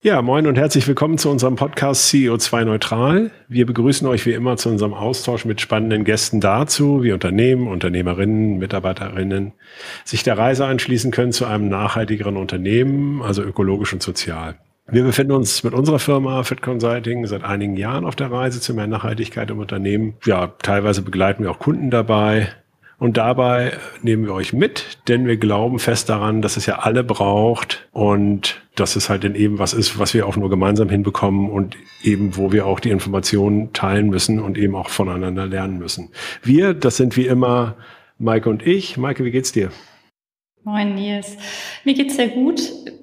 Ja, moin und herzlich willkommen zu unserem Podcast CEO2 Neutral. Wir begrüßen euch wie immer zu unserem Austausch mit spannenden Gästen dazu, wie Unternehmen, Unternehmerinnen, Mitarbeiterinnen sich der Reise anschließen können zu einem nachhaltigeren Unternehmen, also ökologisch und sozial. Wir befinden uns mit unserer Firma Fit Consulting seit einigen Jahren auf der Reise zu mehr Nachhaltigkeit im Unternehmen. Ja, teilweise begleiten wir auch Kunden dabei, und dabei nehmen wir euch mit, denn wir glauben fest daran, dass es ja alle braucht und dass es halt dann eben was ist, was wir auch nur gemeinsam hinbekommen und eben, wo wir auch die Informationen teilen müssen und eben auch voneinander lernen müssen. Wir, das sind wie immer Maike und ich. Maike, wie geht's dir? Moin Nils. Mir geht's sehr gut.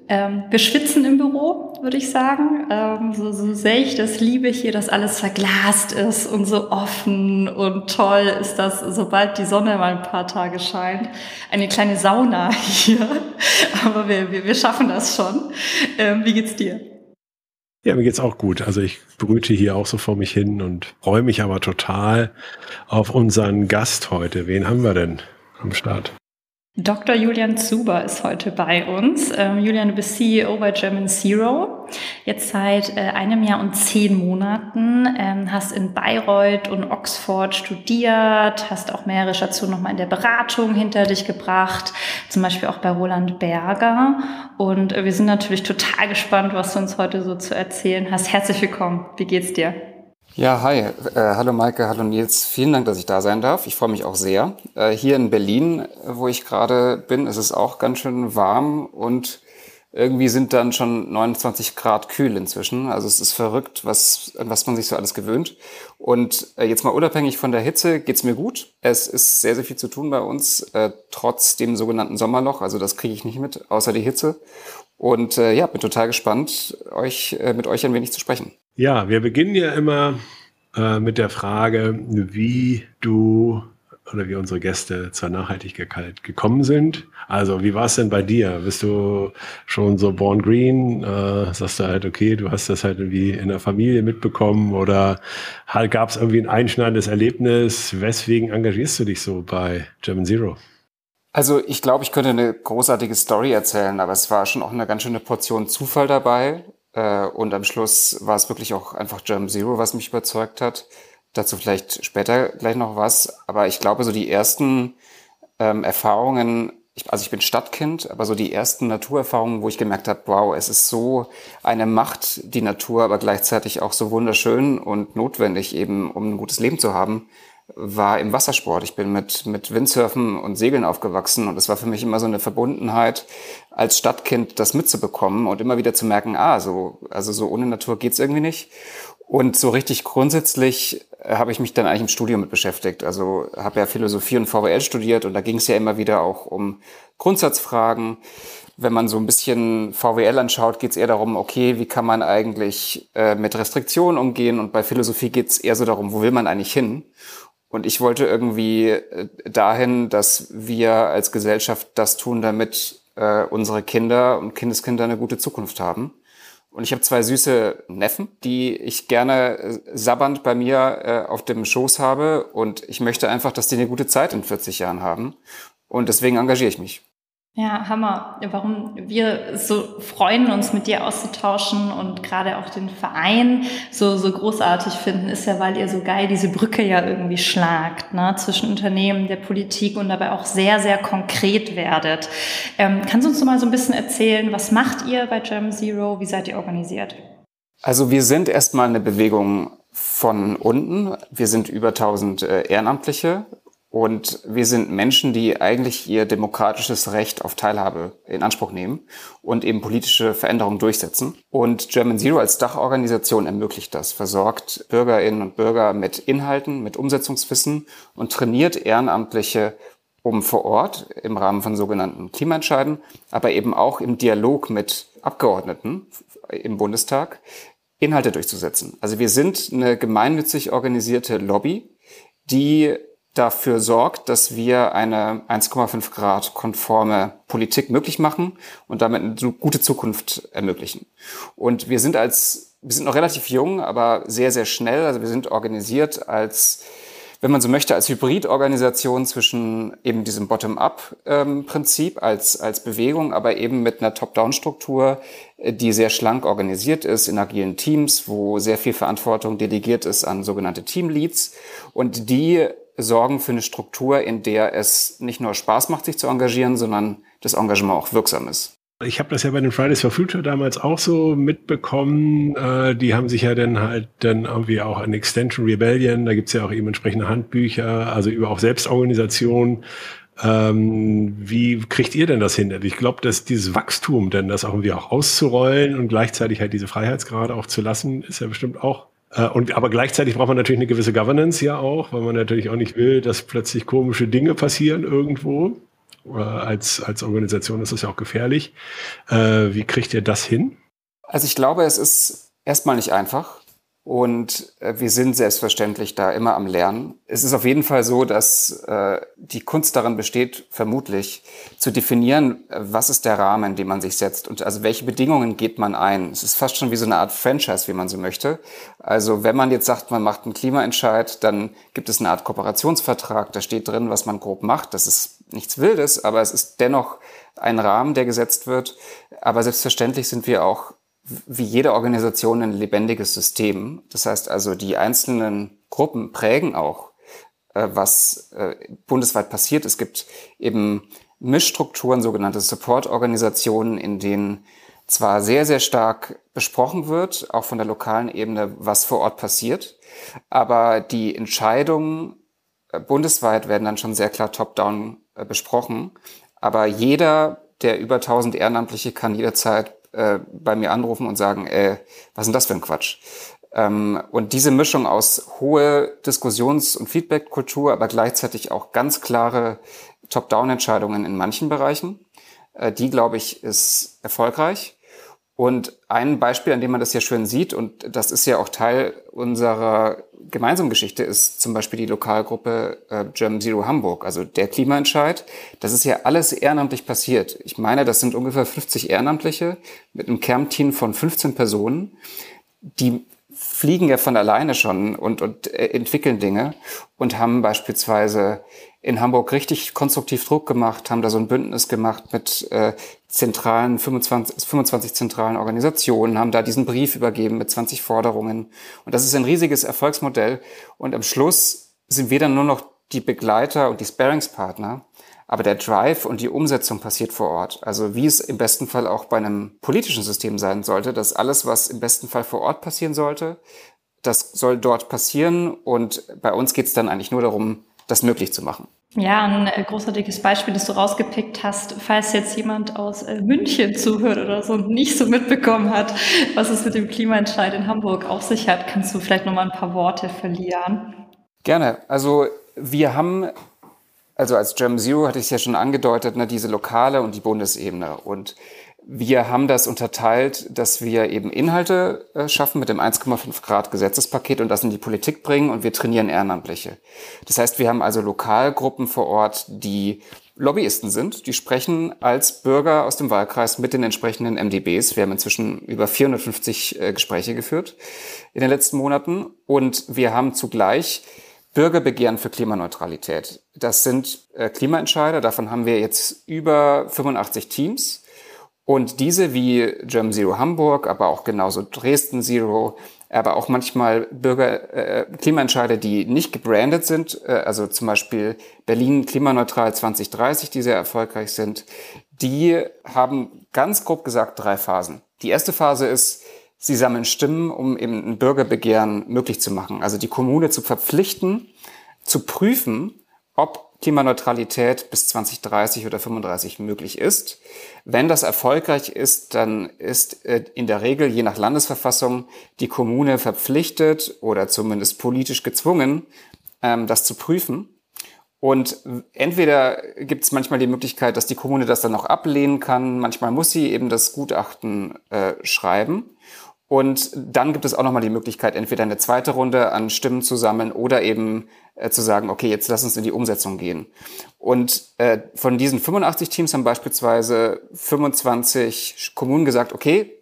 Ähm, wir schwitzen im Büro, würde ich sagen. Ähm, so, so sehr ich das liebe hier, dass alles verglast ist und so offen und toll ist das, sobald die Sonne mal ein paar Tage scheint. Eine kleine Sauna hier. Aber wir, wir, wir schaffen das schon. Ähm, wie geht's dir? Ja, mir geht's auch gut. Also ich brüte hier auch so vor mich hin und freue mich aber total auf unseren Gast heute. Wen haben wir denn am Start? Dr. Julian Zuber ist heute bei uns. Ähm, Julian, du bist CEO bei German Zero. Jetzt seit äh, einem Jahr und zehn Monaten, ähm, hast in Bayreuth und Oxford studiert, hast auch mehrere Stationen nochmal in der Beratung hinter dich gebracht, zum Beispiel auch bei Roland Berger. Und äh, wir sind natürlich total gespannt, was du uns heute so zu erzählen hast. Herzlich willkommen. Wie geht's dir? Ja, hi. Äh, hallo Maike, hallo Nils. Vielen Dank, dass ich da sein darf. Ich freue mich auch sehr. Äh, hier in Berlin, wo ich gerade bin, ist es auch ganz schön warm und irgendwie sind dann schon 29 Grad kühl inzwischen. Also es ist verrückt, was, was man sich so alles gewöhnt. Und äh, jetzt mal unabhängig von der Hitze geht's mir gut. Es ist sehr, sehr viel zu tun bei uns, äh, trotz dem sogenannten Sommerloch. Also das kriege ich nicht mit, außer die Hitze. Und äh, ja, bin total gespannt, euch äh, mit euch ein wenig zu sprechen. Ja, wir beginnen ja immer äh, mit der Frage, wie du oder wie unsere Gäste zur Nachhaltigkeit gekommen sind. Also wie war es denn bei dir? Bist du schon so born green? Äh, sagst du halt, okay, du hast das halt irgendwie in der Familie mitbekommen oder halt gab es irgendwie ein einschneidendes Erlebnis? Weswegen engagierst du dich so bei German Zero? Also ich glaube, ich könnte eine großartige Story erzählen, aber es war schon auch eine ganz schöne Portion Zufall dabei. Äh, und am Schluss war es wirklich auch einfach Germ Zero, was mich überzeugt hat. Dazu vielleicht später gleich noch was. Aber ich glaube, so die ersten ähm, Erfahrungen, ich, also ich bin Stadtkind, aber so die ersten Naturerfahrungen, wo ich gemerkt habe, wow, es ist so eine Macht, die Natur, aber gleichzeitig auch so wunderschön und notwendig eben, um ein gutes Leben zu haben, war im Wassersport. Ich bin mit, mit Windsurfen und Segeln aufgewachsen und es war für mich immer so eine Verbundenheit, als Stadtkind das mitzubekommen und immer wieder zu merken, ah, so, also so ohne Natur geht's irgendwie nicht. Und so richtig grundsätzlich habe ich mich dann eigentlich im Studium mit beschäftigt. Also habe ja Philosophie und VWL studiert und da ging es ja immer wieder auch um Grundsatzfragen. Wenn man so ein bisschen VWL anschaut, geht es eher darum, okay, wie kann man eigentlich äh, mit Restriktionen umgehen? Und bei Philosophie geht es eher so darum, wo will man eigentlich hin? Und ich wollte irgendwie äh, dahin, dass wir als Gesellschaft das tun, damit äh, unsere Kinder und Kindeskinder eine gute Zukunft haben. Und ich habe zwei süße Neffen, die ich gerne äh, sabbernd bei mir äh, auf dem Schoß habe. Und ich möchte einfach, dass die eine gute Zeit in 40 Jahren haben. Und deswegen engagiere ich mich. Ja, Hammer. Warum wir so freuen, uns mit dir auszutauschen und gerade auch den Verein so, so großartig finden, ist ja, weil ihr so geil diese Brücke ja irgendwie schlagt, ne, zwischen Unternehmen, der Politik und dabei auch sehr, sehr konkret werdet. Ähm, kannst du uns mal so ein bisschen erzählen, was macht ihr bei German Zero? Wie seid ihr organisiert? Also wir sind erstmal eine Bewegung von unten. Wir sind über 1000 äh, Ehrenamtliche und wir sind Menschen, die eigentlich ihr demokratisches Recht auf Teilhabe in Anspruch nehmen und eben politische Veränderungen durchsetzen. Und German Zero als Dachorganisation ermöglicht das, versorgt Bürgerinnen und Bürger mit Inhalten, mit Umsetzungswissen und trainiert Ehrenamtliche, um vor Ort im Rahmen von sogenannten Klimaentscheiden, aber eben auch im Dialog mit Abgeordneten im Bundestag Inhalte durchzusetzen. Also wir sind eine gemeinnützig organisierte Lobby, die dafür sorgt, dass wir eine 1,5 Grad konforme Politik möglich machen und damit eine gute Zukunft ermöglichen. Und wir sind als, wir sind noch relativ jung, aber sehr, sehr schnell. Also wir sind organisiert als wenn man so möchte, als Hybridorganisation zwischen eben diesem Bottom-up-Prinzip als, als Bewegung, aber eben mit einer Top-down-Struktur, die sehr schlank organisiert ist in agilen Teams, wo sehr viel Verantwortung delegiert ist an sogenannte Teamleads und die sorgen für eine Struktur, in der es nicht nur Spaß macht, sich zu engagieren, sondern das Engagement auch wirksam ist. Ich habe das ja bei den Fridays for Future damals auch so mitbekommen. Äh, die haben sich ja dann halt dann irgendwie auch an Extension Rebellion, da gibt's ja auch eben entsprechende Handbücher, also über auch Selbstorganisation. Ähm, wie kriegt ihr denn das hin? Ich glaube, dass dieses Wachstum, denn das auch irgendwie auch auszurollen und gleichzeitig halt diese Freiheitsgrade auch zu lassen, ist ja bestimmt auch und, aber gleichzeitig braucht man natürlich eine gewisse Governance ja auch, weil man natürlich auch nicht will, dass plötzlich komische Dinge passieren irgendwo als, als Organisation ist es ja auch gefährlich. Äh, wie kriegt ihr das hin? Also ich glaube, es ist erstmal nicht einfach. Und äh, wir sind selbstverständlich da immer am Lernen. Es ist auf jeden Fall so, dass äh, die Kunst darin besteht, vermutlich zu definieren, äh, was ist der Rahmen, den man sich setzt und also welche Bedingungen geht man ein. Es ist fast schon wie so eine Art Franchise, wie man so möchte. Also wenn man jetzt sagt, man macht einen Klimaentscheid, dann gibt es eine Art Kooperationsvertrag, da steht drin, was man grob macht. Das ist nichts Wildes, aber es ist dennoch ein Rahmen, der gesetzt wird. Aber selbstverständlich sind wir auch wie jede Organisation ein lebendiges System. Das heißt also, die einzelnen Gruppen prägen auch, äh, was äh, bundesweit passiert. Es gibt eben Mischstrukturen, sogenannte Support-Organisationen, in denen zwar sehr, sehr stark besprochen wird, auch von der lokalen Ebene, was vor Ort passiert, aber die Entscheidungen äh, bundesweit werden dann schon sehr klar top-down besprochen. Aber jeder der über 1000 Ehrenamtliche kann jederzeit äh, bei mir anrufen und sagen, äh, was ist denn das für ein Quatsch? Ähm, und diese Mischung aus hohe Diskussions- und Feedback-Kultur, aber gleichzeitig auch ganz klare Top-Down-Entscheidungen in manchen Bereichen, äh, die, glaube ich, ist erfolgreich. Und ein Beispiel, an dem man das ja schön sieht, und das ist ja auch Teil unserer gemeinsamen Geschichte, ist zum Beispiel die Lokalgruppe äh, German Zero Hamburg, also der Klimaentscheid. Das ist ja alles ehrenamtlich passiert. Ich meine, das sind ungefähr 50 Ehrenamtliche mit einem Kernteam von 15 Personen, die fliegen ja von alleine schon und, und äh, entwickeln Dinge und haben beispielsweise in Hamburg richtig konstruktiv Druck gemacht, haben da so ein Bündnis gemacht mit äh, zentralen, 25, 25 zentralen Organisationen, haben da diesen Brief übergeben mit 20 Forderungen. Und das ist ein riesiges Erfolgsmodell. Und am Schluss sind wir dann nur noch die Begleiter und die Sparingspartner. Aber der Drive und die Umsetzung passiert vor Ort. Also wie es im besten Fall auch bei einem politischen System sein sollte, dass alles, was im besten Fall vor Ort passieren sollte, das soll dort passieren. Und bei uns geht es dann eigentlich nur darum, das möglich zu machen. Ja, ein äh, großartiges Beispiel, das du rausgepickt hast, falls jetzt jemand aus äh, München zuhört oder so und nicht so mitbekommen hat, was es mit dem Klimaentscheid in Hamburg auf sich hat, kannst du vielleicht nochmal ein paar Worte verlieren? Gerne. Also wir haben, also als German Zero hatte ich es ja schon angedeutet, ne, diese lokale und die Bundesebene. Und wir haben das unterteilt, dass wir eben Inhalte äh, schaffen mit dem 1,5 Grad Gesetzespaket und das in die Politik bringen und wir trainieren Ehrenamtliche. Das heißt, wir haben also Lokalgruppen vor Ort, die Lobbyisten sind, die sprechen als Bürger aus dem Wahlkreis mit den entsprechenden MDBs. Wir haben inzwischen über 450 äh, Gespräche geführt in den letzten Monaten und wir haben zugleich Bürgerbegehren für Klimaneutralität. Das sind äh, Klimaentscheider, davon haben wir jetzt über 85 Teams und diese wie German Zero Hamburg, aber auch genauso Dresden Zero, aber auch manchmal Bürger, äh, Klimaentscheider, die nicht gebrandet sind, äh, also zum Beispiel Berlin Klimaneutral 2030, die sehr erfolgreich sind, die haben ganz grob gesagt drei Phasen. Die erste Phase ist, sie sammeln Stimmen, um eben ein Bürgerbegehren möglich zu machen. Also die Kommune zu verpflichten, zu prüfen, ob Klimaneutralität bis 2030 oder 35 möglich ist. Wenn das erfolgreich ist, dann ist äh, in der Regel je nach Landesverfassung die Kommune verpflichtet oder zumindest politisch gezwungen, ähm, das zu prüfen. Und entweder gibt es manchmal die Möglichkeit, dass die Kommune das dann auch ablehnen kann. Manchmal muss sie eben das Gutachten äh, schreiben. Und dann gibt es auch nochmal die Möglichkeit, entweder eine zweite Runde an Stimmen zu sammeln oder eben äh, zu sagen, okay, jetzt lass uns in die Umsetzung gehen. Und äh, von diesen 85 Teams haben beispielsweise 25 Kommunen gesagt, okay,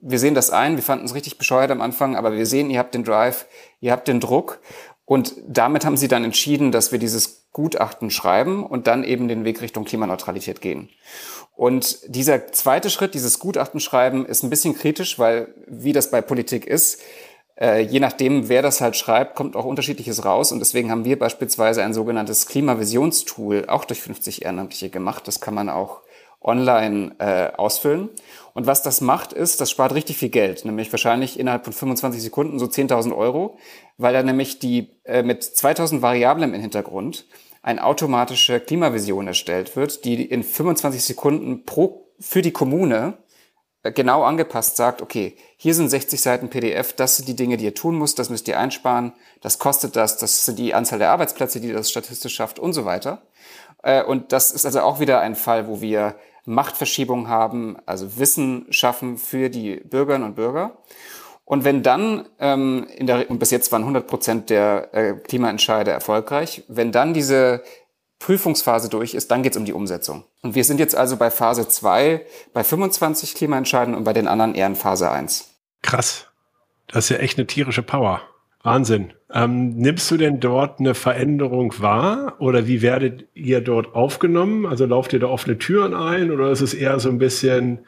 wir sehen das ein, wir fanden es richtig bescheuert am Anfang, aber wir sehen, ihr habt den Drive, ihr habt den Druck Und damit haben sie dann entschieden, dass wir dieses Gutachten schreiben und dann eben den Weg Richtung Klimaneutralität gehen. Und dieser zweite Schritt, dieses Gutachten schreiben, ist ein bisschen kritisch, weil wie das bei Politik ist, äh, je nachdem, wer das halt schreibt, kommt auch unterschiedliches raus. Und deswegen haben wir beispielsweise ein sogenanntes Klimavisionstool auch durch 50 Ehrenamtliche gemacht. Das kann man auch online äh, ausfüllen. Und was das macht, ist, das spart richtig viel Geld, nämlich wahrscheinlich innerhalb von 25 Sekunden so 10.000 Euro, weil da nämlich die äh, mit 2.000 Variablen im Hintergrund eine automatische Klimavision erstellt wird, die in 25 Sekunden pro für die Kommune äh, genau angepasst sagt, okay, hier sind 60 Seiten PDF, das sind die Dinge, die ihr tun müsst, das müsst ihr einsparen, das kostet das, das sind die Anzahl der Arbeitsplätze, die das statistisch schafft und so weiter. Äh, und das ist also auch wieder ein Fall, wo wir Machtverschiebung haben, also Wissen schaffen für die Bürgerinnen und Bürger. Und wenn dann, ähm, in der, und bis jetzt waren 100 Prozent der äh, Klimaentscheider erfolgreich, wenn dann diese Prüfungsphase durch ist, dann geht es um die Umsetzung. Und wir sind jetzt also bei Phase 2, bei 25 Klimaentscheidern und bei den anderen eher in Phase 1. Krass. Das ist ja echt eine tierische Power. Wahnsinn. Ähm, nimmst du denn dort eine Veränderung wahr oder wie werdet ihr dort aufgenommen? Also lauft ihr da offene Türen ein oder ist es eher so ein bisschen,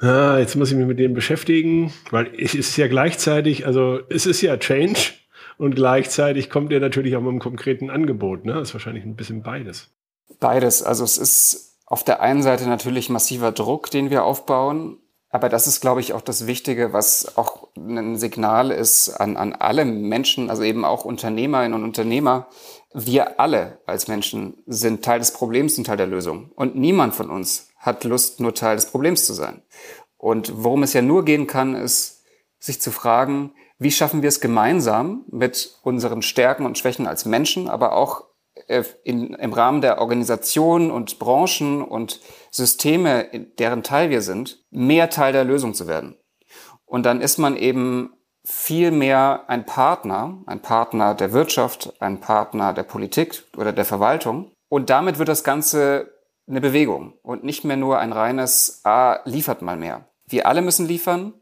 ah, jetzt muss ich mich mit dem beschäftigen? Weil es ist ja gleichzeitig, also es ist ja Change und gleichzeitig kommt ihr natürlich auch mit einem konkreten Angebot. Ne? Das ist wahrscheinlich ein bisschen beides. Beides. Also es ist auf der einen Seite natürlich massiver Druck, den wir aufbauen. Aber das ist, glaube ich, auch das Wichtige, was auch ein Signal ist an, an alle Menschen, also eben auch Unternehmerinnen und Unternehmer. Wir alle als Menschen sind Teil des Problems und Teil der Lösung. Und niemand von uns hat Lust, nur Teil des Problems zu sein. Und worum es ja nur gehen kann, ist, sich zu fragen, wie schaffen wir es gemeinsam mit unseren Stärken und Schwächen als Menschen, aber auch äh, in, im Rahmen der Organisation und Branchen und Systeme, deren Teil wir sind, mehr Teil der Lösung zu werden. Und dann ist man eben viel mehr ein Partner, ein Partner der Wirtschaft, ein Partner der Politik oder der Verwaltung. Und damit wird das Ganze eine Bewegung und nicht mehr nur ein reines, ah, liefert mal mehr. Wir alle müssen liefern,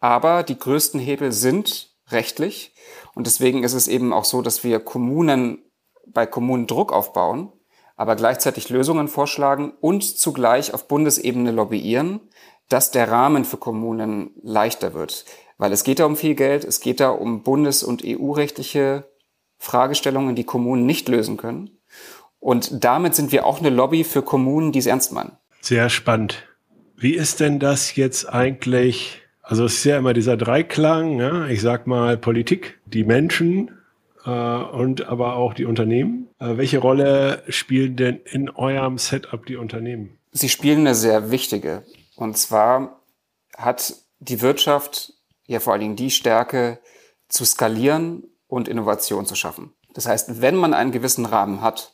aber die größten Hebel sind rechtlich. Und deswegen ist es eben auch so, dass wir Kommunen bei Kommunen Druck aufbauen, aber gleichzeitig Lösungen vorschlagen und zugleich auf Bundesebene lobbyieren, dass der Rahmen für Kommunen leichter wird. Weil es geht da um viel Geld, es geht da um bundes- und EU-rechtliche Fragestellungen, die Kommunen nicht lösen können. Und damit sind wir auch eine Lobby für Kommunen, die es ernst meinen. Sehr spannend. Wie ist denn das jetzt eigentlich? Also es ist ja immer dieser Dreiklang, ja? ich sag mal Politik, die Menschen äh, und aber auch die Unternehmen. Äh, welche Rolle spielen denn in eurem Setup die Unternehmen? Sie spielen eine sehr wichtige. Und zwar hat die Wirtschaft ja vor allen Dingen die Stärke, zu skalieren und Innovation zu schaffen. Das heißt, wenn man einen gewissen Rahmen hat,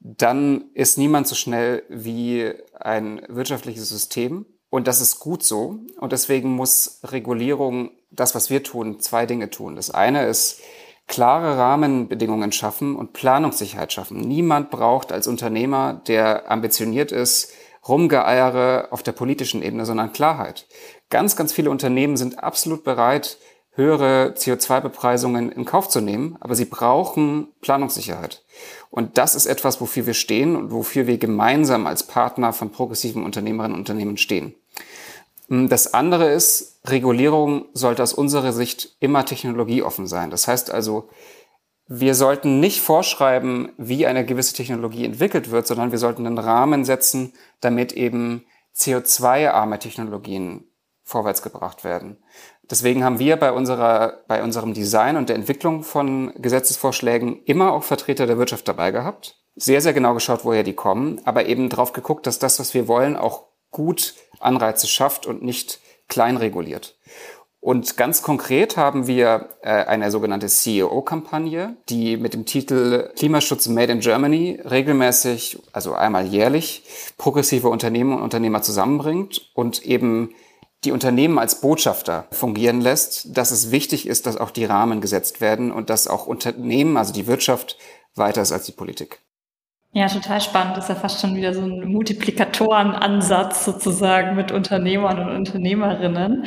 dann ist niemand so schnell wie ein wirtschaftliches System. Und das ist gut so. Und deswegen muss Regulierung, das, was wir tun, zwei Dinge tun. Das eine ist, klare Rahmenbedingungen schaffen und Planungssicherheit schaffen. Niemand braucht als Unternehmer, der ambitioniert ist, Rumgeeiere auf der politischen Ebene, sondern Klarheit. Ganz, ganz viele Unternehmen sind absolut bereit, höhere CO2-Bepreisungen in Kauf zu nehmen, aber sie brauchen Planungssicherheit. Und das ist etwas, wofür wir stehen und wofür wir gemeinsam als Partner von progressiven Unternehmerinnen und Unternehmen stehen. Das andere ist, Regulierung sollte aus unserer Sicht immer technologieoffen sein. Das heißt also, wir sollten nicht vorschreiben, wie eine gewisse Technologie entwickelt wird, sondern wir sollten einen Rahmen setzen, damit eben CO2-arme Technologien vorwärts gebracht werden. Deswegen haben wir bei unserer, bei unserem Design und der Entwicklung von Gesetzesvorschlägen immer auch Vertreter der Wirtschaft dabei gehabt. Sehr, sehr genau geschaut, woher die kommen, aber eben drauf geguckt, dass das, was wir wollen, auch gut Anreize schafft und nicht klein reguliert. Und ganz konkret haben wir äh, eine sogenannte CEO-Kampagne, die mit dem Titel Klimaschutz Made in Germany regelmäßig, also einmal jährlich, progressive Unternehmen und Unternehmer zusammenbringt und eben die Unternehmen als Botschafter fungieren lässt, dass es wichtig ist, dass auch die Rahmen gesetzt werden und dass auch Unternehmen, also die Wirtschaft, weiter ist als die Politik. Ja, total spannend. Das ist ja fast schon wieder so ein Multiplikatorenansatz sozusagen mit Unternehmern und Unternehmerinnen.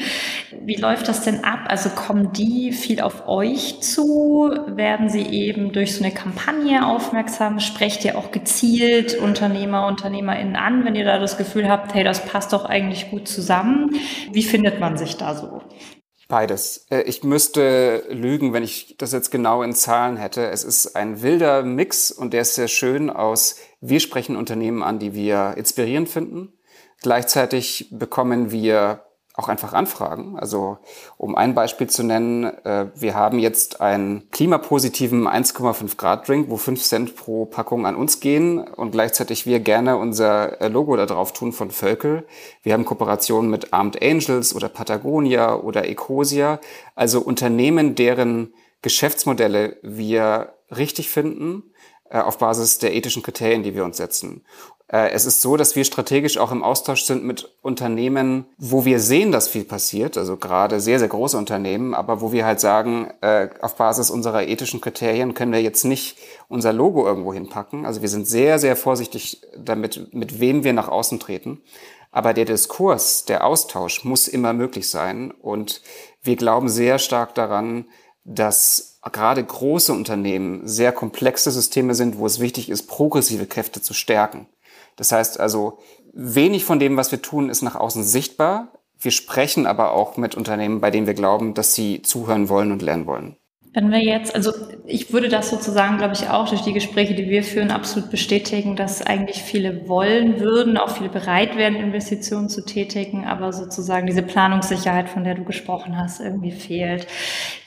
wie läuft das denn ab? Also kommen die viel auf euch zu? Werden sie eben durch so eine Kampagne aufmerksam? Sprecht ihr auch gezielt Unternehmer, UnternehmerInnen an, wenn ihr da das Gefühl habt, hey, das passt doch eigentlich gut zusammen? Wie findet man sich da so? Beides. Äh, ich müsste lügen, wenn ich das jetzt genau in Zahlen hätte. Es ist ein wilder Mix und der ist sehr schön aus, wir sprechen Unternehmen an, die wir inspirierend finden. Gleichzeitig bekommen wir auch einfach anfragen. Also um ein Beispiel zu nennen, äh, wir haben jetzt einen klimapositiven 1,5 Grad Drink, wo 5 Cent pro Packung an uns gehen und gleichzeitig wir gerne unser äh, Logo da drauf tun von Völkel. Wir haben Kooperationen mit Armed Angels oder Patagonia oder Ecosia, also Unternehmen, deren Geschäftsmodelle wir richtig finden äh, auf Basis der ethischen Kriterien, die wir uns setzen. Äh, es ist so, dass wir strategisch auch im Austausch sind mit Unternehmen, wo wir sehen, dass viel passiert, also gerade sehr, sehr große Unternehmen, aber wo wir halt sagen, äh, auf Basis unserer ethischen Kriterien können wir jetzt nicht unser Logo irgendwo hinpacken. Also wir sind sehr, sehr vorsichtig damit, mit wem wir nach außen treten. Aber der Diskurs, der Austausch muss immer möglich sein. Und wir glauben sehr stark daran, dass gerade große Unternehmen sehr komplexe Systeme sind, wo es wichtig ist, progressive Kräfte zu stärken. Das heißt also, wenig von dem, was wir tun, ist nach außen sichtbar. Wir sprechen aber auch mit Unternehmen, bei denen wir glauben, dass sie zuhören wollen und lernen wollen. Wenn wir jetzt, also ich würde das sozusagen, glaube ich, auch durch die Gespräche, die wir führen, absolut bestätigen, dass eigentlich viele wollen würden, auch viele bereit wären, Investitionen zu tätigen, aber sozusagen diese Planungssicherheit, von der du gesprochen hast, irgendwie fehlt.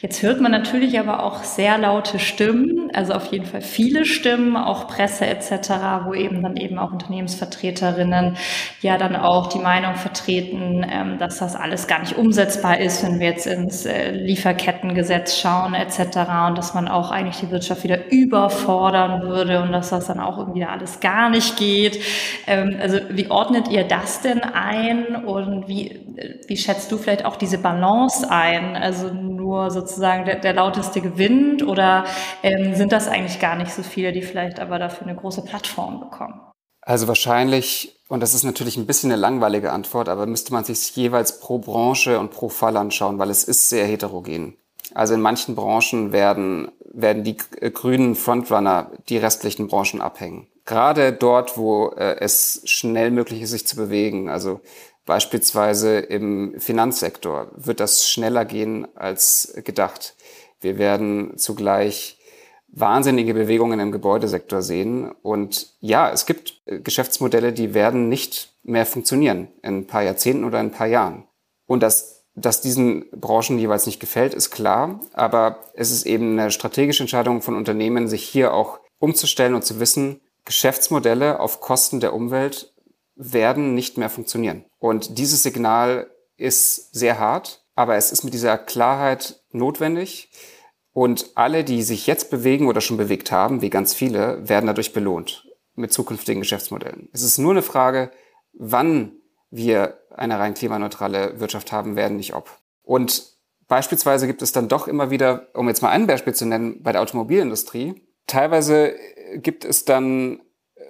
Jetzt hört man natürlich aber auch sehr laute Stimmen, also auf jeden Fall viele Stimmen, auch Presse etc., wo eben dann eben auch Unternehmensvertreterinnen ja dann auch die Meinung vertreten, ähm, dass das alles gar nicht umsetzbar ist, wenn wir jetzt ins äh, Lieferkettengesetz schauen etc etc. und dass man auch eigentlich die Wirtschaft wieder überfordern würde und dass das dann auch irgendwie alles gar nicht geht. Ähm, also wie ordnet ihr das denn ein und wie, wie schätzt du vielleicht auch diese Balance ein? Also nur sozusagen der, der lauteste gewinnt oder ähm, sind das eigentlich gar nicht so viele, die vielleicht aber dafür eine große Plattform bekommen? Also wahrscheinlich, und das ist natürlich ein bisschen eine langweilige Antwort, aber müsste man sich jeweils pro Branche und pro Fall anschauen, weil es ist sehr heterogen. Also in manchen Branchen werden, werden die grünen Frontrunner die restlichen Branchen abhängen. Gerade dort, wo äh, es schnell möglich ist, sich zu bewegen, also beispielsweise im Finanzsektor, wird das schneller gehen als gedacht. Wir werden zugleich wahnsinnige Bewegungen im Gebäudesektor sehen. Und ja, es gibt äh, Geschäftsmodelle, die werden nicht mehr funktionieren in ein paar Jahrzehnten oder in ein paar Jahren. Und das dass diesen Branchen jeweils nicht gefällt, ist klar. Aber es ist eben eine strategische Entscheidung von Unternehmen, sich hier auch umzustellen und zu wissen, Geschäftsmodelle auf Kosten der Umwelt werden nicht mehr funktionieren. Und dieses Signal ist sehr hart, aber es ist mit dieser Klarheit notwendig. Und alle, die sich jetzt bewegen oder schon bewegt haben, wie ganz viele, werden dadurch belohnt mit zukünftigen Geschäftsmodellen. Es ist nur eine Frage, wann wir eine rein klimaneutrale Wirtschaft haben werden, nicht ob. Und beispielsweise gibt es dann doch immer wieder, um jetzt mal ein Beispiel zu nennen, bei der Automobilindustrie, teilweise gibt es dann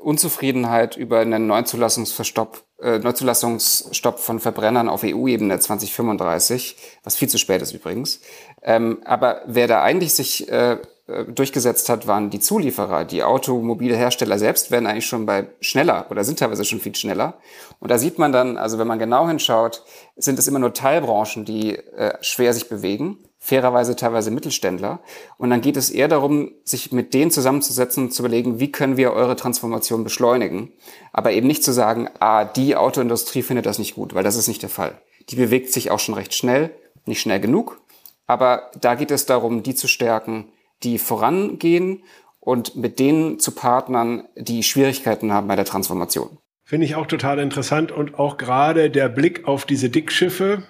Unzufriedenheit über einen Neuzulassungsstopp, äh, Neuzulassungsstopp von Verbrennern auf EU-Ebene 2035, was viel zu spät ist übrigens. Ähm, aber wer da eigentlich sich äh, äh, durchgesetzt hat, waren die Zulieferer. Die Automobilhersteller selbst werden eigentlich schon bei schneller oder sind teilweise schon viel schneller. Und da sieht man dann, also wenn man genau hinschaut, sind es immer nur Teilbranchen, die äh, schwer sich bewegen. Fairerweise teilweise Mittelständler. Und dann geht es eher darum, sich mit denen zusammenzusetzen und zu überlegen, wie können wir eure Transformation beschleunigen. Aber eben nicht zu sagen, ah, die Autoindustrie findet das nicht gut, weil das ist nicht der Fall. Die bewegt sich auch schon recht schnell, nicht schnell genug. Aber da geht es darum, die zu stärken, die vorangehen und mit denen zu partnern, die Schwierigkeiten haben bei der Transformation. Finde ich auch total interessant und auch gerade der Blick auf diese Dickschiffe.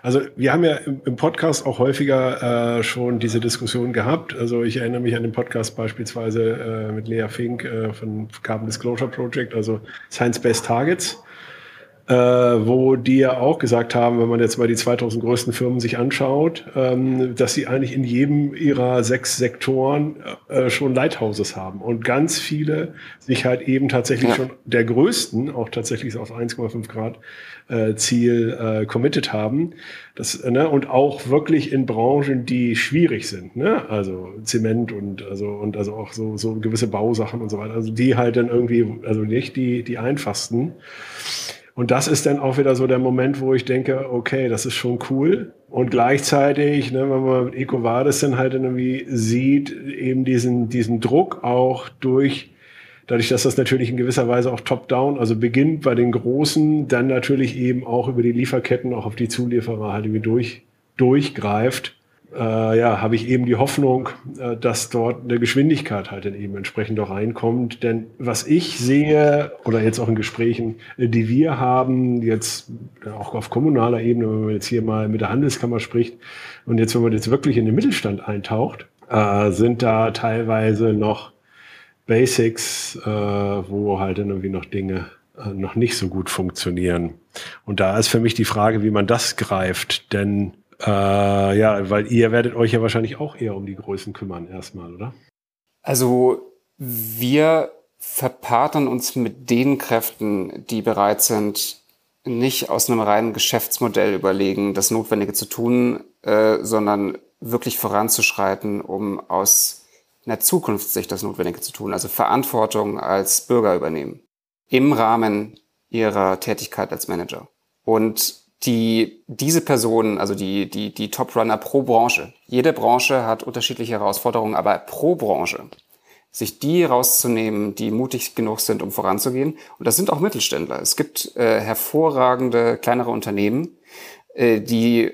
Also wir haben ja im Podcast auch häufiger äh, schon diese Diskussion gehabt. Also ich erinnere mich an den Podcast beispielsweise äh, mit Lea Fink äh, von Carbon Disclosure Project, also Science-Based Targets äh, wo die ja auch gesagt haben, wenn man jetzt mal die 2000 größten Firmen sich anschaut, ähm, dass sie eigentlich in jedem ihrer sechs Sektoren äh, schon Lighthouses haben und ganz viele sich halt eben tatsächlich ja. schon der größten, auch tatsächlich auf 1,5 Grad äh, Ziel äh, committed haben. Das, ne, und auch wirklich in Branchen, die schwierig sind, ne? Also Zement und also und also auch so, so gewisse Bausachen und so weiter. Also die halt dann irgendwie, also nicht die, die einfachsten. Und das ist dann auch wieder so der Moment, wo ich denke, okay, das ist schon cool. Und gleichzeitig, ne, wenn man mit EcoVadis dann halt irgendwie sieht, eben diesen, diesen Druck auch durch, dadurch, dass das natürlich in gewisser Weise auch top-down, also beginnt bei den Großen, dann natürlich eben auch über die Lieferketten, auch auf die Zulieferer halt irgendwie durch, durchgreift äh, ja, habe ich eben die Hoffnung, äh, dass dort eine Geschwindigkeit halt dann eben entsprechend auch reinkommt. Denn was ich sehe, oder jetzt auch in Gesprächen, äh, die wir haben, jetzt auch auf kommunaler Ebene, wenn man jetzt hier mal mit der Handelskammer spricht und jetzt, wenn man jetzt wirklich in den Mittelstand eintaucht, äh, sind da teilweise noch Basics, äh, wo halt dann irgendwie noch Dinge äh, noch nicht so gut funktionieren. Und da ist für mich die Frage, wie man das greift, denn äh, ja, weil ihr werdet euch ja wahrscheinlich auch eher um die Größen kümmern erstmal, oder? Also wir verpartnern uns mit den Kräften, die bereit sind, nicht aus einem reinen Geschäftsmodell überlegen, das Notwendige zu tun, äh, sondern wirklich voranzuschreiten, um aus einer Zukunftssicht das Notwendige zu tun, also Verantwortung als Bürger übernehmen im Rahmen ihrer Tätigkeit als Manager. Und die diese Personen, also die, die, die Top-Runner pro Branche, jede Branche hat unterschiedliche Herausforderungen, aber pro Branche, sich die rauszunehmen, die mutig genug sind, um voranzugehen. Und das sind auch Mittelständler. Es gibt äh, hervorragende kleinere Unternehmen, äh, die,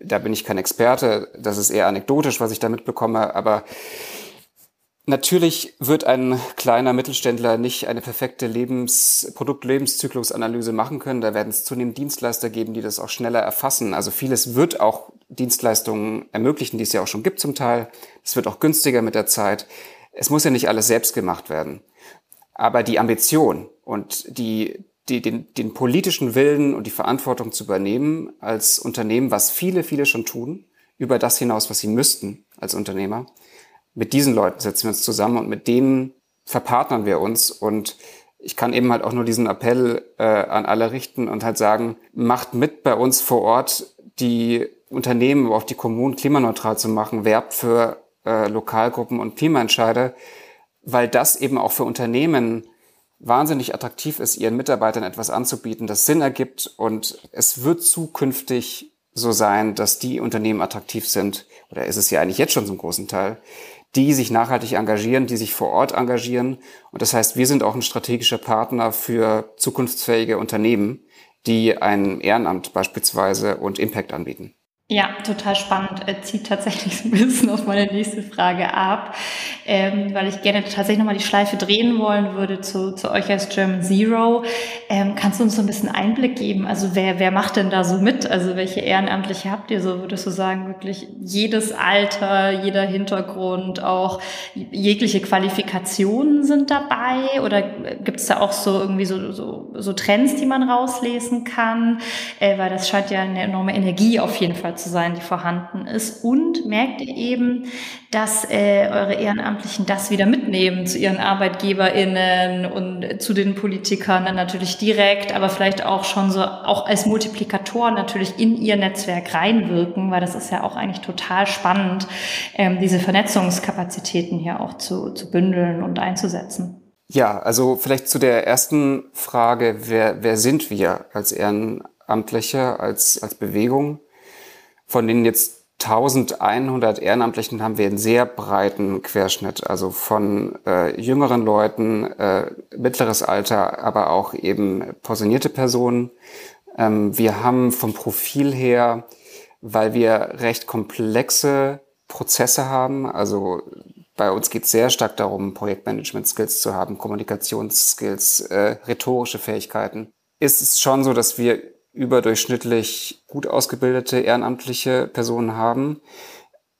da bin ich kein Experte, das ist eher anekdotisch, was ich da mitbekomme, aber Natürlich wird ein kleiner Mittelständler nicht eine perfekte Lebens Produktlebenszyklusanalyse machen können. Da werden es zunehmend Dienstleister geben, die das auch schneller erfassen. Also vieles wird auch Dienstleistungen ermöglichen, die es ja auch schon gibt zum Teil. Es wird auch günstiger mit der Zeit. Es muss ja nicht alles selbst gemacht werden. Aber die Ambition und die, die, den, den politischen Willen und die Verantwortung zu übernehmen als Unternehmen, was viele, viele schon tun, über das hinaus, was sie müssten als Unternehmer, mit diesen Leuten setzen wir uns zusammen und mit denen verpartnern wir uns. Und ich kann eben halt auch nur diesen Appell äh, an alle richten und halt sagen, macht mit bei uns vor Ort die Unternehmen, aber auch die Kommunen klimaneutral zu machen, werbt für äh, Lokalgruppen und Klimaentscheider, weil das eben auch für Unternehmen wahnsinnig attraktiv ist, ihren Mitarbeitern etwas anzubieten, das Sinn ergibt. Und es wird zukünftig so sein, dass die Unternehmen attraktiv sind, oder ist es ja eigentlich jetzt schon zum großen Teil, die sich nachhaltig engagieren, die sich vor Ort engagieren. Und das heißt, wir sind auch ein strategischer Partner für zukunftsfähige Unternehmen, die ein Ehrenamt beispielsweise und Impact anbieten. Ja, total spannend. Er zieht tatsächlich ein bisschen auf meine nächste Frage ab, ähm, weil ich gerne tatsächlich nochmal die Schleife drehen wollen würde zu, zu euch als German Zero. Ähm, kannst du uns so ein bisschen Einblick geben? Also wer, wer macht denn da so mit? Also welche Ehrenamtliche habt ihr so? Würdest du sagen, wirklich jedes Alter, jeder Hintergrund, auch jegliche Qualifikationen sind dabei? Oder gibt es da auch so irgendwie so, so, so Trends, die man rauslesen kann? Äh, weil das scheint ja eine enorme Energie auf jeden Fall zu sein, die vorhanden ist. Und merkt ihr eben, dass äh, eure Ehrenamtlichen das wieder mitnehmen zu ihren ArbeitgeberInnen und zu den Politikern dann natürlich direkt, aber vielleicht auch schon so auch als Multiplikatoren natürlich in ihr Netzwerk reinwirken, weil das ist ja auch eigentlich total spannend, ähm, diese Vernetzungskapazitäten hier auch zu, zu bündeln und einzusetzen. Ja, also vielleicht zu der ersten Frage, wer, wer sind wir als Ehrenamtliche, als, als Bewegung? Von den jetzt 1100 Ehrenamtlichen haben wir einen sehr breiten Querschnitt, also von äh, jüngeren Leuten, äh, mittleres Alter, aber auch eben pensionierte Personen. Ähm, wir haben vom Profil her, weil wir recht komplexe Prozesse haben, also bei uns geht es sehr stark darum, Projektmanagement-Skills zu haben, Kommunikationsskills, äh, rhetorische Fähigkeiten. Ist es schon so, dass wir überdurchschnittlich gut ausgebildete ehrenamtliche Personen haben.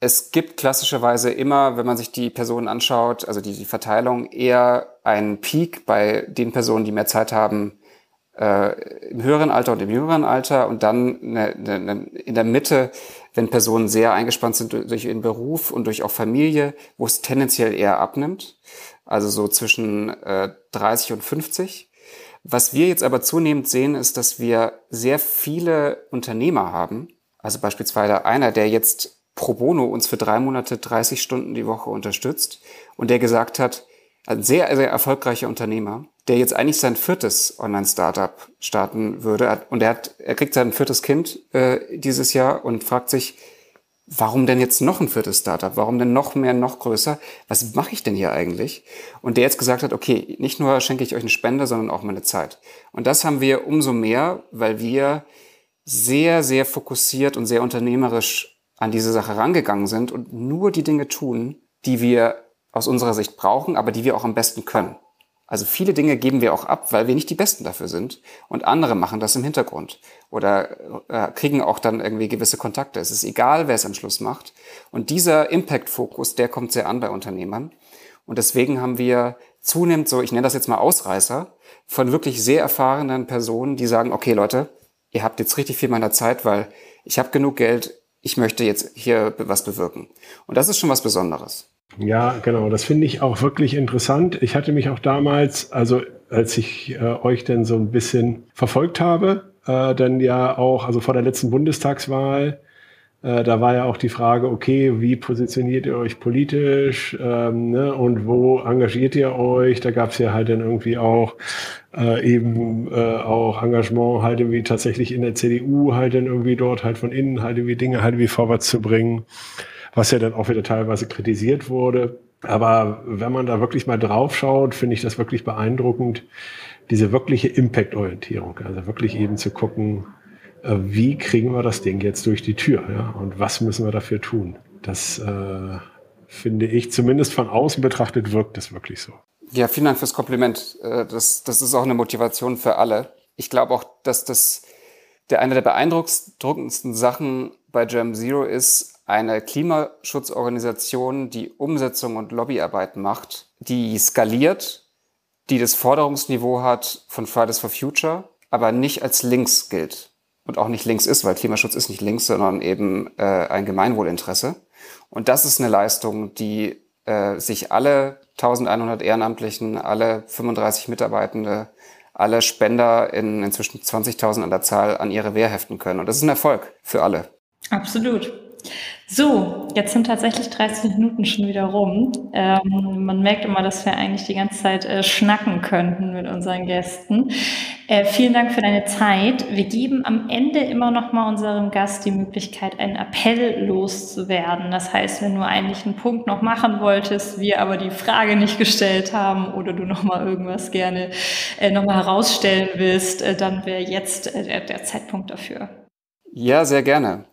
Es gibt klassischerweise immer, wenn man sich die Personen anschaut, also die, die Verteilung, eher einen Peak bei den Personen, die mehr Zeit haben, äh, im höheren Alter und im jüngeren Alter und dann eine, eine, in der Mitte, wenn Personen sehr eingespannt sind durch ihren Beruf und durch auch Familie, wo es tendenziell eher abnimmt, also so zwischen äh, 30 und 50. Was wir jetzt aber zunehmend sehen, ist, dass wir sehr viele Unternehmer haben, also beispielsweise einer, der jetzt pro bono uns für drei Monate 30 Stunden die Woche unterstützt und der gesagt hat, ein sehr, sehr erfolgreicher Unternehmer, der jetzt eigentlich sein viertes Online-Startup starten würde. Und er, hat, er kriegt sein viertes Kind äh, dieses Jahr und fragt sich, warum denn jetzt noch ein viertes Startup? Warum denn noch mehr, noch größer? Was mache ich denn hier eigentlich? Und der jetzt gesagt hat, okay, nicht nur schenke ich euch eine Spende, sondern auch meine Zeit. Und das haben wir umso mehr, weil wir sehr, sehr fokussiert und sehr unternehmerisch an diese Sache rangegangen sind und nur die Dinge tun, die wir aus unserer Sicht brauchen, aber die wir auch am besten können. Also viele Dinge geben wir auch ab, weil wir nicht die Besten dafür sind und andere machen das im Hintergrund oder äh, kriegen auch dann irgendwie gewisse Kontakte. Es ist egal, wer es am Schluss macht. Und dieser Impact-Fokus, der kommt sehr an bei Unternehmern. Und deswegen haben wir zunehmend so, ich nenne das jetzt mal Ausreißer, von wirklich sehr erfahrenen Personen, die sagen, okay Leute, ihr habt jetzt richtig viel meiner Zeit, weil ich habe genug Geld, ich möchte jetzt hier was bewirken. Und das ist schon was Besonderes. Ja, genau. Das finde ich auch wirklich interessant. Ich hatte mich auch damals, also als ich äh, euch dann so ein bisschen verfolgt habe, äh, dann ja auch, also vor der letzten Bundestagswahl, äh, da war ja auch die Frage, okay, wie positioniert ihr euch politisch ähm, ne, und wo engagiert ihr euch? Da gab es ja halt dann irgendwie auch äh, eben äh, auch Engagement halt irgendwie tatsächlich in der CDU halt dann irgendwie dort halt von innen halt irgendwie Dinge halt wie vorwärts zu bringen was ja dann auch wieder teilweise kritisiert wurde. Aber wenn man da wirklich mal drauf schaut, finde ich das wirklich beeindruckend, diese wirkliche Impact-Orientierung. Also wirklich eben zu gucken, äh, wie kriegen wir das Ding jetzt durch die Tür ja? und was müssen wir dafür tun. Das äh, finde ich, zumindest von außen betrachtet, wirkt das wirklich so. Ja, vielen Dank fürs Kompliment. Äh, das, das ist auch eine Motivation für alle. Ich glaube auch, dass das der eine der beeindruckendsten Sachen bei Germ Zero ist, eine Klimaschutzorganisation, die Umsetzung und Lobbyarbeit macht, die skaliert, die das Forderungsniveau hat von Fridays for Future, aber nicht als links gilt und auch nicht links ist, weil Klimaschutz ist nicht links, sondern eben äh, ein Gemeinwohlinteresse. Und das ist eine Leistung, die äh, sich alle 1100 Ehrenamtlichen, alle 35 Mitarbeitende, alle Spender in inzwischen 20.000 an der Zahl an ihre Wehr heften können. Und das ist ein Erfolg für alle. Absolut. So, jetzt sind tatsächlich 30 Minuten schon wieder rum. Ähm, man merkt immer, dass wir eigentlich die ganze Zeit äh, schnacken könnten mit unseren Gästen. Äh, vielen Dank für deine Zeit. Wir geben am Ende immer noch mal unserem Gast die Möglichkeit, einen Appell loszuwerden. Das heißt, wenn du eigentlich einen Punkt noch machen wolltest, wir aber die Frage nicht gestellt haben oder du noch mal irgendwas gerne äh, noch mal herausstellen willst, äh, dann wäre jetzt äh, der, der Zeitpunkt dafür. Ja, sehr gerne.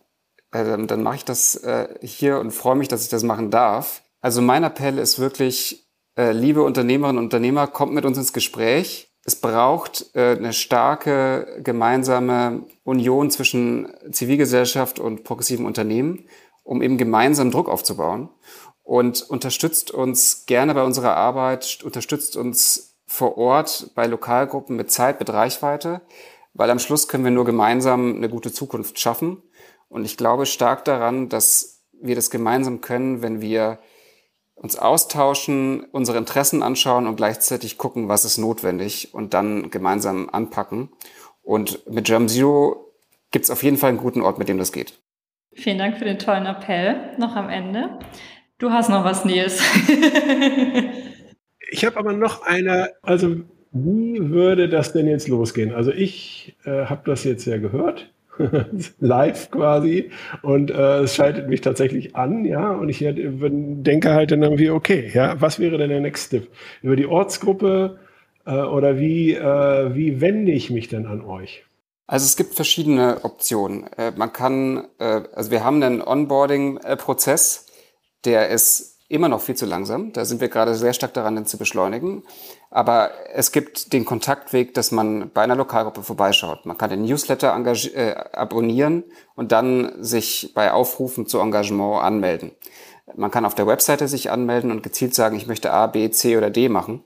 Äh, dann mache ich das äh, hier und freue mich, dass ich das machen darf. Also mein Appell ist wirklich, äh, liebe Unternehmerinnen und Unternehmer, kommt mit uns ins Gespräch. Es braucht äh, eine starke gemeinsame Union zwischen Zivilgesellschaft und progressiven Unternehmen, um eben gemeinsam Druck aufzubauen. Und unterstützt uns gerne bei unserer Arbeit, unterstützt uns vor Ort bei Lokalgruppen mit Zeit, mit Reichweite, weil am Schluss können wir nur gemeinsam eine gute Zukunft schaffen. Und ich glaube stark daran, dass wir das gemeinsam können, wenn wir uns austauschen, unsere Interessen anschauen und gleichzeitig gucken, was ist notwendig und dann gemeinsam anpacken. Und mit Germ Zero gibt es auf jeden Fall einen guten Ort, mit dem das geht. Vielen Dank für den tollen Appell noch am Ende. Du hast noch was, Nils. ich habe aber noch eine, also wie würde das denn jetzt losgehen? Also ich äh, habe das jetzt ja gehört live quasi und äh, es schaltet mich tatsächlich an, ja, und ich denke halt dann irgendwie, okay, ja, was wäre denn der Next Step? Über die Ortsgruppe äh, oder wie, äh, wie wende ich mich denn an euch? Also es gibt verschiedene Optionen. Äh, man kann, äh, also wir haben einen Onboarding-Prozess, der ist immer noch viel zu langsam. Da sind wir gerade sehr stark daran, den zu beschleunigen. Aber es gibt den Kontaktweg, dass man bei einer Lokalgruppe vorbeischaut. Man kann den Newsletter äh, abonnieren und dann sich bei Aufrufen zu Engagement anmelden. Man kann auf der Webseite sich anmelden und gezielt sagen, ich möchte A, B, C oder D machen.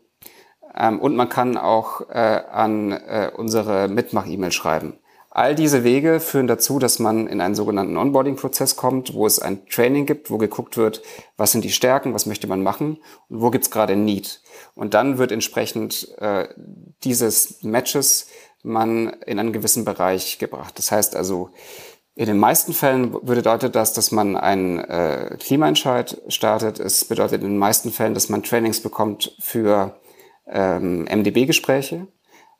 Ähm, und man kann auch äh, an äh, unsere Mitmach-E-Mail schreiben. All diese Wege führen dazu, dass man in einen sogenannten Onboarding-Prozess kommt, wo es ein Training gibt, wo geguckt wird, was sind die Stärken, was möchte man machen und wo gibt es gerade Need. Und dann wird entsprechend äh, dieses Matches man in einen gewissen Bereich gebracht. Das heißt also, in den meisten Fällen bedeutet das, dass man einen äh, Klimaentscheid startet. Es bedeutet in den meisten Fällen, dass man Trainings bekommt für ähm, MDB-Gespräche.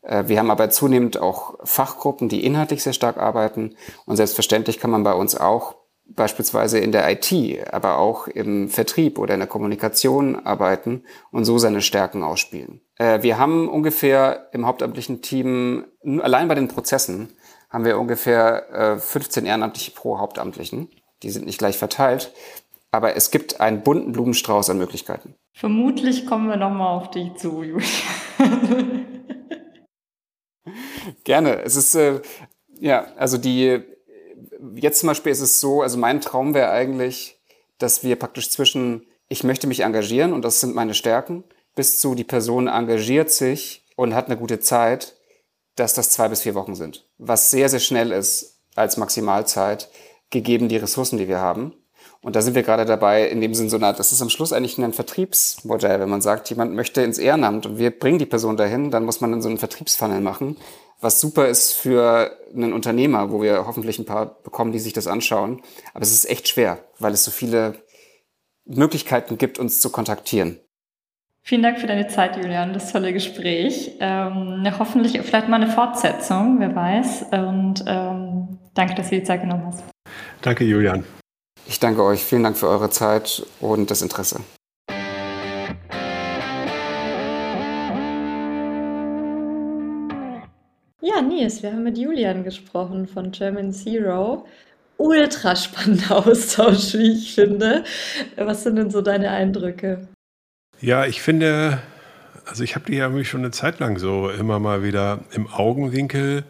Äh, wir haben aber zunehmend auch Fachgruppen, die inhaltlich sehr stark arbeiten. Und selbstverständlich kann man bei uns auch beispielsweise in der IT, aber auch im Vertrieb oder in der Kommunikation arbeiten und so seine Stärken ausspielen. Äh, wir haben ungefähr im hauptamtlichen Team, allein bei den Prozessen, haben wir ungefähr 15 äh, Ehrenamtliche pro Hauptamtlichen. Die sind nicht gleich verteilt, aber es gibt einen bunten Blumenstrauß an Möglichkeiten. Vermutlich kommen wir nochmal auf dich zu, Julia. Gerne. Es ist, äh, ja, also die, jetzt zum Beispiel ist es so, also mein Traum wäre eigentlich, dass wir praktisch zwischen, ich möchte mich engagieren und das sind meine Stärken, bis zu die Person engagiert sich und hat eine gute Zeit, dass das zwei bis vier Wochen sind. Was sehr, sehr schnell ist als Maximalzeit, gegeben die Ressourcen, die wir haben. Und da sind wir gerade dabei, in dem Sinn so eine Art, das ist am Schluss eigentlich ein Vertriebsmodell. Wenn man sagt, jemand möchte ins Ehrenamt und wir bringen die Person dahin, dann muss man dann so einen Vertriebsfunnel machen, was super ist für einen Unternehmer, wo wir hoffentlich ein paar bekommen, die sich das anschauen. Aber es ist echt schwer, weil es so viele Möglichkeiten gibt, uns zu kontaktieren. Vielen Dank für deine Zeit, Julian, das tolle Gespräch. Ähm, hoffentlich vielleicht mal eine Fortsetzung, wer weiß. Und ähm, danke, dass du die Zeit genommen hast. Danke, Julian. Ich danke euch. Vielen Dank für eure Zeit und das Interesse. Ja, Nils, wir haben mit Julian gesprochen von German Zero. Ultra spannender Austausch, wie ich finde. Was sind denn so deine Eindrücke? Ja, ich finde, also ich habe die ja schon eine Zeit lang so immer mal wieder im Augenwinkel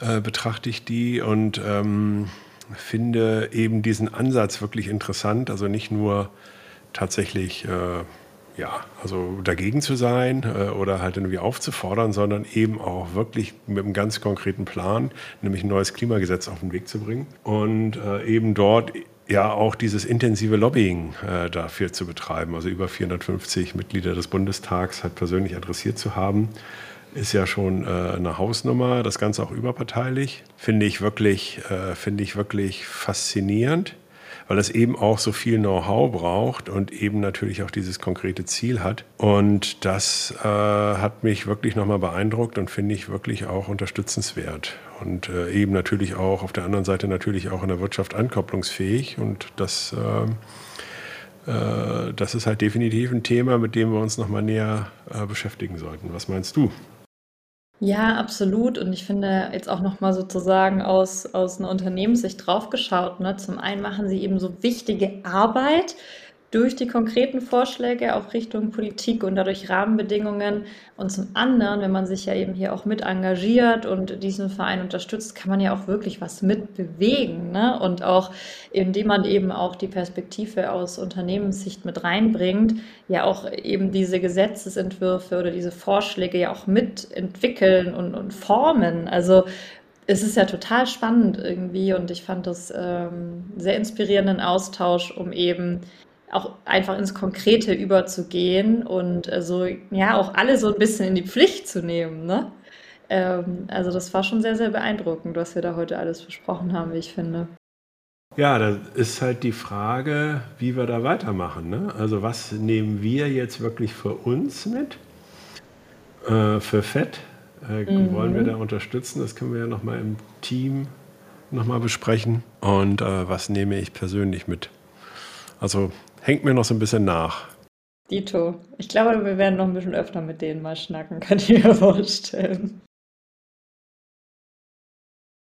äh, betrachte ich die und ähm, finde eben diesen Ansatz wirklich interessant. Also nicht nur tatsächlich, äh, ja, also dagegen zu sein äh, oder halt irgendwie aufzufordern, sondern eben auch wirklich mit einem ganz konkreten Plan, nämlich ein neues Klimagesetz auf den Weg zu bringen und äh, eben dort ja auch dieses intensive Lobbying äh, dafür zu betreiben, also über 450 Mitglieder des Bundestags halt persönlich adressiert zu haben ist ja schon äh, eine Hausnummer, das Ganze auch überparteilich. Finde ich wirklich, äh, finde ich wirklich faszinierend, weil es eben auch so viel Know-how braucht und eben natürlich auch dieses konkrete Ziel hat. Und das äh, hat mich wirklich nochmal beeindruckt und finde ich wirklich auch unterstützenswert. Und äh, eben natürlich auch auf der anderen Seite natürlich auch in der Wirtschaft ankopplungsfähig. Und das äh, äh, das ist halt definitiv ein Thema, mit dem wir uns nochmal näher äh, beschäftigen sollten. Was meinst du? Ja, absolut. Und ich finde jetzt auch noch mal sozusagen aus aus 'ner Unternehmenssicht draufgeschaut, ne? Zum einen machen sie eben so wichtige Arbeit durch die konkreten Vorschläge auch Richtung Politik und dadurch Rahmenbedingungen. Und zum anderen, wenn man sich ja eben hier auch mit engagiert und diesen Verein unterstützt, kann man ja auch wirklich was mitbewegen. Ne? Und auch indem man eben auch die Perspektive aus Unternehmenssicht mit reinbringt, ja auch eben diese Gesetzesentwürfe oder diese Vorschläge ja auch mitentwickeln und, und formen. Also es ist ja total spannend irgendwie und ich fand das ähm, sehr inspirierenden Austausch, um eben auch einfach ins Konkrete überzugehen und äh, so, ja, auch alle so ein bisschen in die Pflicht zu nehmen, ne? Ähm, also das war schon sehr, sehr beeindruckend, was wir da heute alles besprochen haben, wie ich finde. Ja, da ist halt die Frage, wie wir da weitermachen. Ne? Also was nehmen wir jetzt wirklich für uns mit? Äh, für Fett? Äh, mhm. Wollen wir da unterstützen? Das können wir ja nochmal im Team nochmal besprechen. Und äh, was nehme ich persönlich mit? Also hängt mir noch so ein bisschen nach. Dito. Ich glaube, wir werden noch ein bisschen öfter mit denen mal schnacken, kann ich mir vorstellen.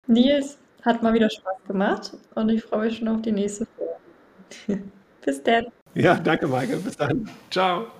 Nils, hat mal wieder Spaß gemacht und ich freue mich schon auf die nächste Folge. Bis dann. Ja, danke, Michael. Bis dann. Ciao.